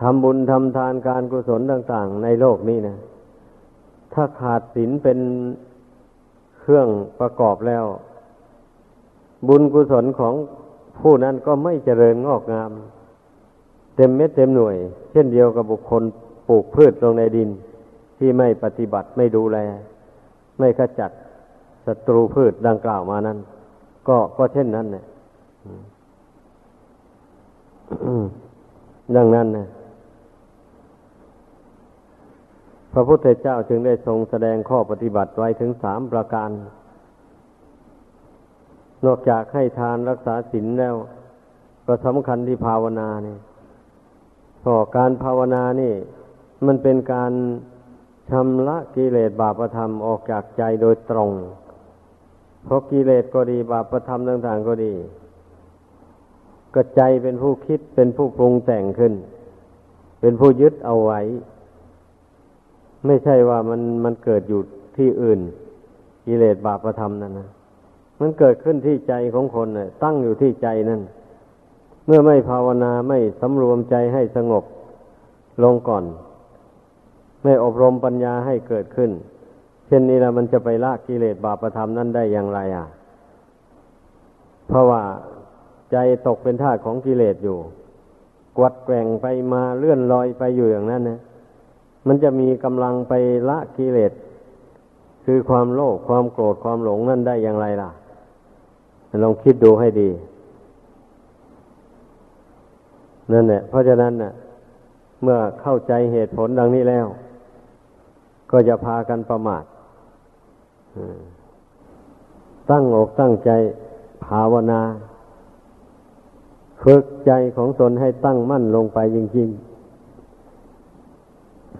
ทำบุญทำทานการกุศลต่าง ๆ ในโลกนี้นะ ถ้าขาดศีลเป็นเครื่องประกอบแล้ว บุญกุศลของผู้นั้นก็ไม่เจริญงอกงาม เต็มเม็ดเต็มหน่วย เช่นเดียวกับบุคคลปลูกพืชลงในดิน ที่ไม่ปฏิบัติไม่ดูแล ไม่ขจัดศัตรูพืชดังกล่าวมานั้น ก็ก็เช่นนั้นเนี่ยดังนั้นนะพ ระพุทธเจ้าจึงได้ทรงแสดงข้อปฏิบัติไว้ถึงสามประการ นอกจากให้ทานรักษาศีลแล้ว ก็สำคัญที่ภาวนาเนี่ยพอการภาวนานี่ มันเป็นการชำระกิเลสบาปธรรมออกจากใจโดยตรง เพราะกิเลสก็ดีบาปธรรมต่างๆก็ดี ก็ใจเป็นผู้คิดเป็นผู้ปรุงแต่งขึ้น เป็นผู้ยึดเอาไว้ ไม่ใช่ว่ามันมันเกิดอยู่ที่อื่น กิเลสบาปธรรมนั่นนะมันเกิดขึ้นที่ใจของคนน่ะตั้งอยู่ที่ใจนั่น เมื่อไม่ภาวนาไม่สำรวมใจให้สงบลงก่อน ไม่อบรมปัญญาให้เกิดขึ้น เช่นนี้ละมันจะไปละกิเลสบาปธรรมนั้นได้อย่างไรอะ เพราะว่าใจตกเป็นทาสของกิเลสอยู่ กวัดแกว่งไปมาเลื่อนลอยไปอยู่อย่างนั้นนะ มันจะมีกำลังไปละกิเลสคือความโลภความโกรธความหลงนั่นได้อย่างไรล่ะลองคิดดูให้ดี นั่นแหละเพราะฉะนั้นน่ะ เมื่อเข้าใจเหตุผลดังนี้แล้ว ก็จะพากันประมาทตั้งอกตั้งใจภาวนา ฝึกใจของตนให้ตั้งมั่นลงไปจริงๆ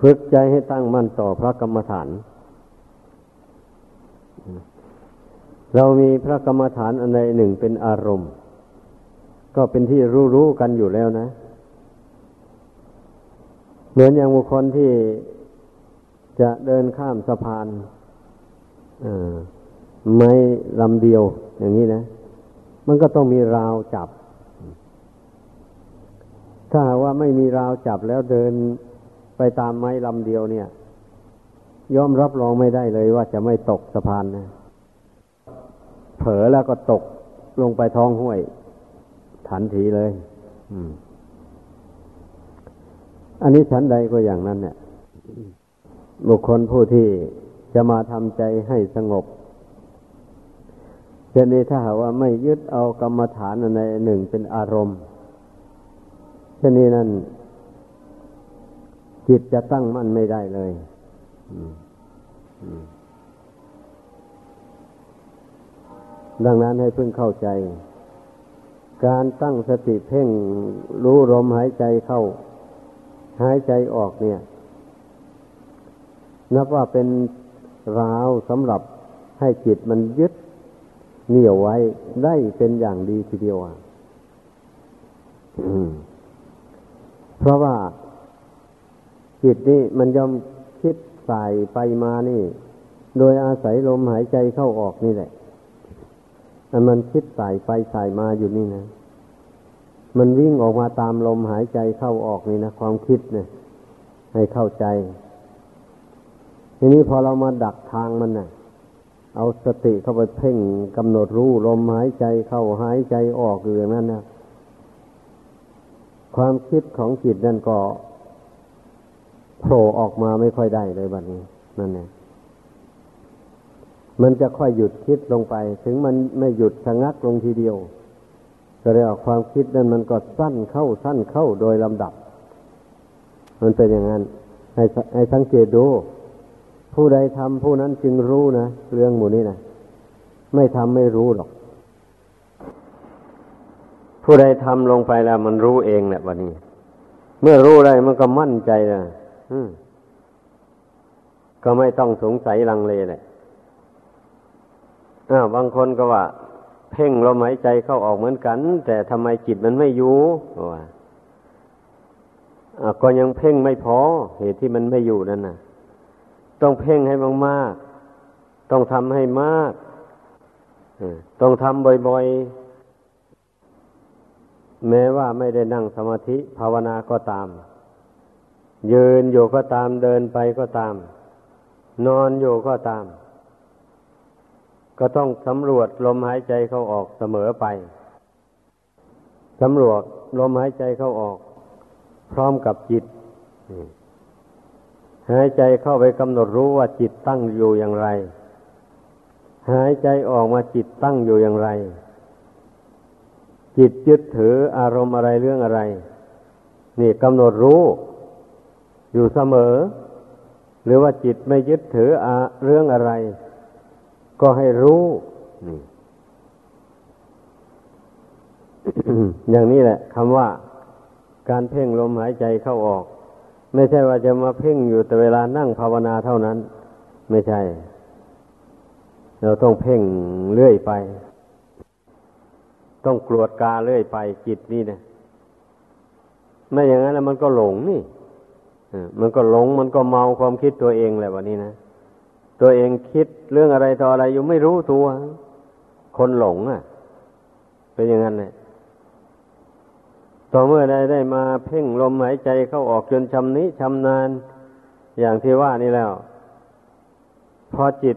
ฝึกใจให้ตั้งมั่นต่อพระกรรมฐาน เรามีพระกรรมฐานอันใดหนึ่งเป็นอารมณ์ ก็เป็นที่รู้ๆกันอยู่แล้วนะ เหมือนอย่างบุคคลที่จะเดินข้ามสะพานไม่ลำเดียวอย่างนี้นะ มันก็ต้องมีราวจับ ถ้าว่าไม่มีราวจับแล้วเดิน ไปตามไม้ลำเดียวเนี่ยยอมรับรองไม่ได้เลยว่าจะไม่ตกสะพานนะ เผลอแล้วก็ตกลงไปท้องห้วยทันทีเลยอันนี้ชั้นใดก็อย่างนั้นเนี่ยบุคคลผู้ที่จะมาทำใจให้สงบเช่นนี้ถ้าหาว่าไม่ยึดเอากรรมฐานในหนึ่งเป็นอารมณ์เช่นนี้นั่น จิตจะตั้งมั่นไม่ได้เลยดังนั้นให้เพิ่งเข้าใจ การตั้งสติเพ่งรู้ลมหายใจเข้า หายใจออกเนี่ย นับว่าเป็นราวสำหรับให้จิตมันยึดเหนี่ยวไว้ได้เป็นอย่างดีทีเดียวอะเพราะว่า จิตนี่มันยอมคิดสายไปมานี่ โดยอาศัยลมหายใจเข้าออกนี่แหละแต่มันคิดสายไปสายมาอยู่นี่นะ มันวิ่งออกมาตามลมหายใจเข้าออกนี่นะความคิดเนี่ยให้เข้าใจ ทีนี้พอเรามาดักทางมันนะ่ะ เอาสติเข้าไปเพ่งกำหนดรู้ลมหายใจเข้าหายใจออกอยู่อย่างนั้นนะความคิดของจิตนั่นก็ โผล่ออกมาไม่ค่อยได้เลยบัดนี้นั่นเองมันจะค่อยหยุดคิดลงไป ถึงมันไม่หยุดชะงักลงทีเดียวก็เรียกว่าความคิดนั้นมันก็สั้นเข้าสั้นเข้าโดยลำดับ มันเป็นอย่างนั้น ให้ให้สังเกตดู ผู้ใดทำผู้นั้นจึงรู้นะเรื่องหมู่นี้นะไม่ทำไม่รู้หรอก ผู้ใดทำลงไปแล้ว มันรู้เองแหละวันนี้ เมื่อรู้ได้มันก็มั่นใจนะ ก็ไม่ต้องสงสัยลังเลแหละอ้าวบางคนก็ว่า เพ่งลมหายใจเข้าออกเหมือนกัน แต่ทำไมจิตมันไม่อยู่ว่าก็ยังเพ่งไม่พอ เหตุที่มันไม่อยู่นั่นนะต้องเพ่งให้มากๆ ต้องทำให้มากต้องทำบ่อยๆ แม้ว่าไม่ได้นั่งสมาธิภาวนาก็ตาม ยืนอยู่ก็ตามเดินไปก็ตาม นอนอยู่ก็ตาม ก็ต้องสำรวจลมหายใจเข้าออกเสมอไปสำรวจลมหายใจเข้าออก พร้อมกับจิตหายใจเข้าไปกำหนดรู้ว่าจิตตั้งอยู่อย่างไร หายใจออกมาจิตตั้งอยู่อย่างไร จิตยึดถืออารมณ์อะไรเรื่องอะไร นี่กำหนดรู้ อยู่เสมอ หรือว่าจิตไม่ยึดถืออเรื่องอะไร ก็ให้รู้นี่อย่างนี้แหละคำว่าการเพ่งลมหายใจเข้าออก ไม่ใช่ว่าจะมาเพ่งอยู่แต่เวลานั่งภาวนาเท่านั้น ไม่ใช่ เราต้องเพ่งเรื่อยไป ต้องกรวดกาเรื่อยไปจิตนี่นะไม่อย่างนั้นแล้วมันก็หลงนี่ มันก็หลงมันก็เมาความคิดตัวเองแหละวันนี้นะตัวเองคิดเรื่องอะไรต่ออะไรอยู่ไม่รู้ตัว คนหลงอะ เป็นอย่างนั้นเลยต่อเมื่อใดได้มาเพ่งลมหายใจเข้าออกจนชำนิชำนาญอย่างที่ว่านี่แล้ว พอจิต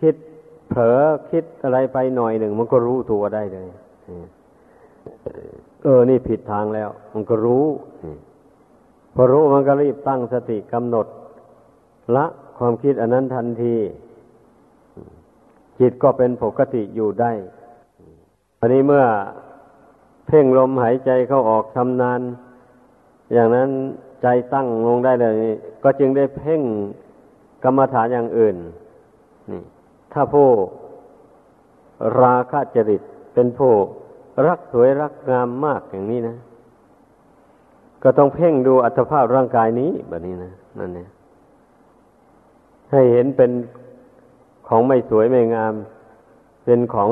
คิดเผลอคิดอะไรไปหน่อยหนึ่ง มันก็รู้ตัวได้เลยเออ นี่ผิดทางแล้ว มันก็รู้ พอรู้มันก็รีบตั้งสติกำหนด ละความคิดอันนั้นทันที จิตก็เป็นปกติอยู่ได้อันนี้เมื่อเพ่งลมหายใจเข้าออกชำนาญอย่างนั้นใจตั้งลงได้เลย ก็จึงได้เพ่งกรรมฐานอย่างอื่นนี่ถ้าผู้ราคะจริตเป็นผู้รักสวยรักงามมากอย่างนี้นะ ก็ต้องเพ่งดูอัตภาพร่างกายนี้แบบนี้นะนั่นเนี่ยให้เห็นเป็นของไม่สวยไม่งาม เป็นของ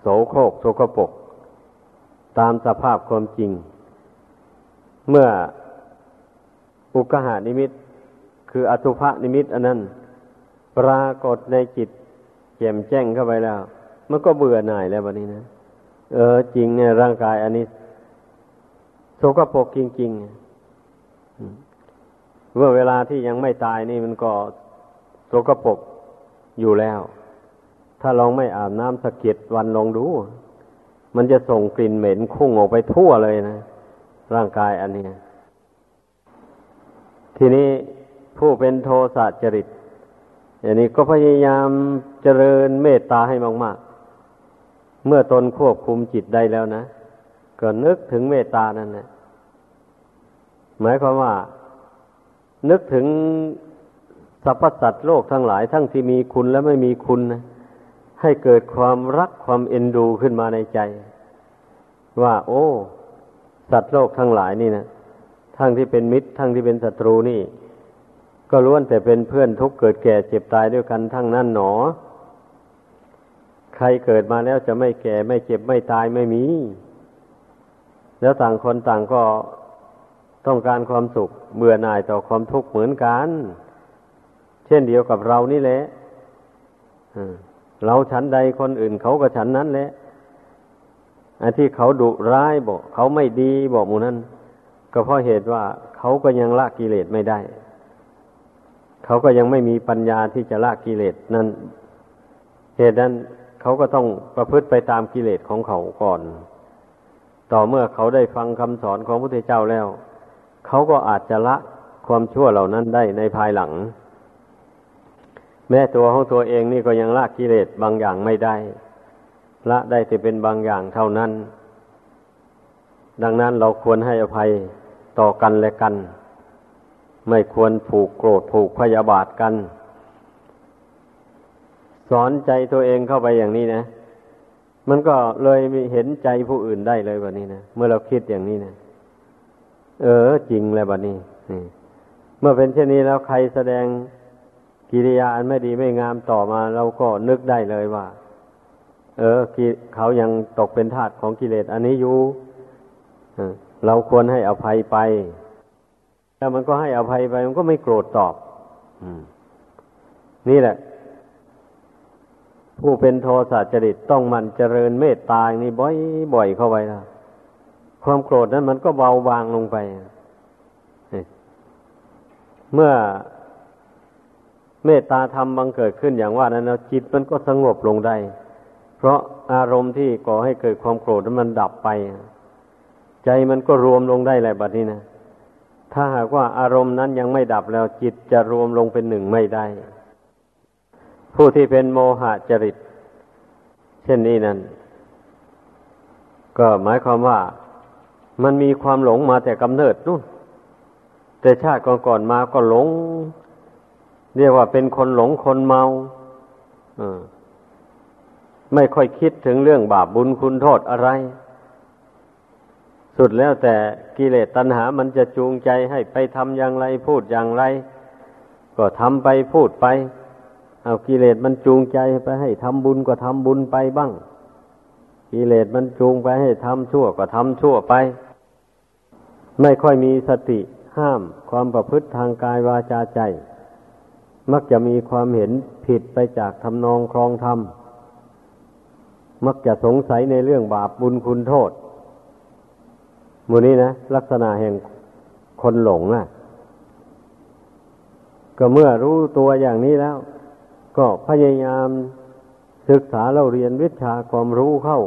โสโครกโสกปก ตามสภาพความจริง เมื่ออุกหานิมิต คืออสุภนิมิต อันนั้น ปรากฏในจิตแจ่มแจ้งเข้าไปแล้ว มันก็เบื่อหน่ายแล้ววันนี้นะ เออ จริงเนี่ยร่างกายอันนี้ สกโปกจริงๆเมื่อเวลาที่ยังไม่ตายนี่มันก็โสกโปกอยู่แล้ว ถ้าลองไม่อาบน้ำสะเก็ดวันลองดู มันจะส่งกลิ่นเหม็นคุ้งออกไปทั่วเลยนะ ร่างกายอันนี้ ทีนี้ผู้เป็นโทสะจริตอย่างนี้ก็พยายามเจริญเมตตาให้มาก ๆ เมื่อตนควบคุมจิตได้แล้วนะ ก็นึกถึงเมตตานั่นนะ หมายความว่า นึกถึงสรรพสัตว์โลกทั้งหลาย ทั้งที่มีคุณและไม่มีคุณนะให้เกิดความรักความเอ็นดูขึ้นมาในใจ ว่า โอ้ สัตว์โลกทั้งหลายนี่นะทั้งที่เป็นมิตร ทั้งที่เป็นศัตรูนี่ ก็ล้วนแต่เป็นเพื่อนทุกเกิดแก่เจ็บตายด้วยกันทั้งนั้นหนอ ใครเกิดมาแล้วจะไม่แก่ไม่เจ็บไม่ตายไม่มี แล้วต่างคนต่างก็ ต้องการความสุข เบื่อหน่ายต่อความทุกข์เหมือนกัน เช่นเดียวกับเรานี่แหละเราฉันใดคนอื่นเขาก็ฉันนั้นแหละอันที่เขาดุร้ายบอกเขาไม่ดีบอกหมูนั้นก็เพราะเหตุว่าเขาก็ยังละกิเลสไม่ได้ เขาก็ยังไม่มีปัญญาที่จะละกิเลสนั้น เหตุนั้นเขาก็ต้องประพฤติไปตามกิเลสของเขาก่อน ต่อเมื่อเขาได้ฟังคำสอนของพระพุทธเจ้าแล้ว เขาก็อาจจะละความชั่วเหล่านั้นได้ในภายหลัง แม้ตัวของตัวเองนี่ก็ยังละกิเลสบางอย่างไม่ได้ ละได้แต่เป็นบางอย่างเท่านั้น ดังนั้นเราควรให้อภัยต่อกันและกัน ไม่ควรผูกโกรธผูกพยาบาทกัน สอนใจตัวเองเข้าไปอย่างนี้นะ มันก็เลยเห็นใจผู้อื่นได้เลยแบบนี้นะ เมื่อเราคิดอย่างนี้นะ เออ จริงแล้วแบบนี้เมื่อเป็นเช่นนี้แล้วใครแสดงกิริยาอันไม่ดีไม่งามต่อมา เราก็นึกได้เลยว่า เออเขายังตกเป็นทาสของกิเลสอันนี้อยู่เราควรให้อภัยไปแต่มันก็ให้อภัยไป มันก็ไม่โกรธตอบนี่แหละ ผู้เป็นโทสะจริตต้องมันเจริญเมตตาอย่างนี้บ่อยๆเข้าไปนะ ความโกรธนั้นมันก็เบาบางลงไป เมื่อเมตตาธรรมบังเกิดขึ้นอย่างว่านั้นแล้วจิตมันก็สงบลงได้ เพราะอารมณ์ที่ก่อให้เกิดความโกรธนั้นมันดับไป ใจมันก็รวมลงได้แหละบัดนี้นะถ้าหากว่าอารมณ์นั้นยังไม่ดับแล้วจิตจะรวมลงเป็นหนึ่งไม่ได้ ผู้ที่เป็นโมหะจริต เช่นนี้นั้น ก็หมายความว่า มันมีความหลงมาแต่กำเนิดนู่น แต่ชาติก่อนๆมาก็หลง เรียกว่าเป็นคนหลงคนเมาไม่ค่อยคิดถึงเรื่องบาปบุญคุณโทษอะไร สุดแล้วแต่กิเลสตัณหามันจะจูงใจให้ไปทำอย่างไรพูดอย่างไร ก็ทำไปพูดไป เอากิเลสมันจูงใจไปให้ทำบุญก็ทำบุญไปบ้าง กิเลสมันจูงไปให้ทำชั่วก็ทำชั่วไป ไม่ค่อยมีสติห้ามความประพฤติทางกายวาจาใจ มักจะมีความเห็นผิดไปจากทำนองครองธรรม มักจะสงสัยในเรื่องบาปบุญคุณโทษมูนี้นะ ลักษณะแห่งคนหลงนะ่ะ ก็เมื่อรู้ตัวอย่างนี้แล้ว ก็พยายามศึกษาเราเรียนวิชาความรู้เข้า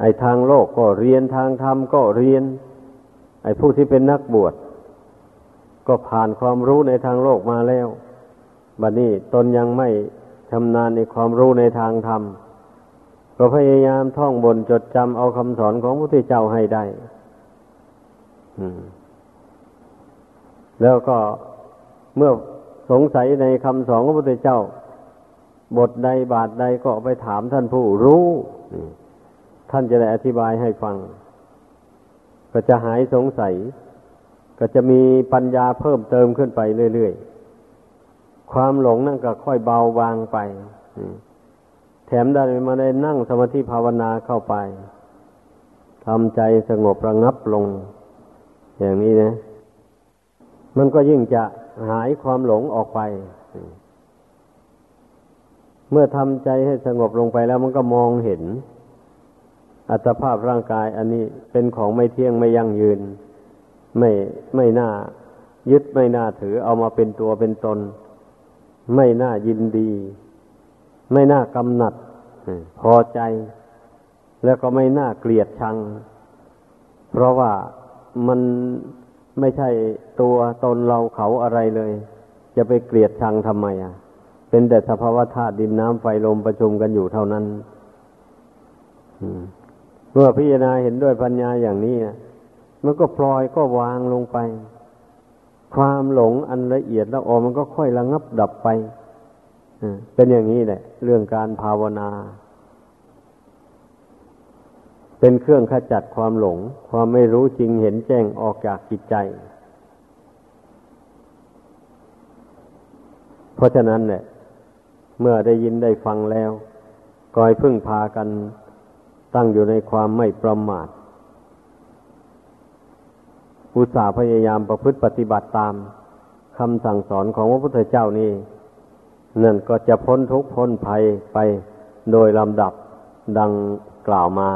ไอ้ทางโลกก็เรียนทางธรรมก็เรียน ไอ้ผู้ที่เป็นนักบวชก็ผ่านความรู้ในทางโลกมาแล้วบัดนี้ตนยังไม่ชำนาญในความรู้ในทางธรรม ก็พยายามท่องบนจดจำเอาคำสอนของพระพุทธเจ้าให้ได้แล้วก็เมื่อสงสัยในคำสอนของพระพุทธเจ้า บทใดบาทใดก็ไปถามท่านผู้รู้ ท่านจะได้อธิบายให้ฟัง ก็จะหายสงสัย ก็จะมีปัญญาเพิ่มเติมขึ้นไปเรื่อยๆ ความหลงนั่นก็ค่อยเบาบางไป แถมได้มาได้นั่งสมาธิภาวนาเข้าไปทำใจสงบระงับลง อย่างนี้นะ มันก็ยิ่งจะหายความหลงออกไป เมื่อทำใจให้สงบลงไปแล้วมันก็มองเห็น อัตภาพร่างกายอันนี้เป็นของไม่เที่ยงไม่ยั่งยืน ไม่ไม่น่า ยึดไม่น่าถือเอามาเป็นตัวเป็นตน ไม่น่ายินดี ไม่น่ากำหนัดพอใจ แล้วก็ไม่น่าเกลียดชัง เพราะว่ามันไม่ใช่ตัวตนเราเขาอะไรเลย จะไปเกลียดชังทำไมอะ เป็นแต่สภาวะธาตุดินน้ำไฟลมประชุมกันอยู่เท่านั้นเมื่อพิจารณาเห็นด้วยปัญญาอย่างนี้นะมันก็ปล่อยก็วางลงไป ความหลงอันละเอียดแล้วออมันก็ค่อยระงับดับไปเป็นอย่างนี้แหละ เรื่องการภาวนา เป็นเครื่องขจัดความหลง ความไม่รู้จริงเห็นแจ้งออกจากจิตใจ เพราะฉะนั้นเนี่ย เมื่อได้ยินได้ฟังแล้วก็ให้พึ่งพากันตั้งอยู่ในความไม่ประมาทอุตสาห์พยายามประพฤติปฏิบัติตามคำสั่งสอนของพระพุทธเจ้านี่นั่นก็จะพ้นทุกข์พ้นภัยไปโดยลำดับดังกล่าวมา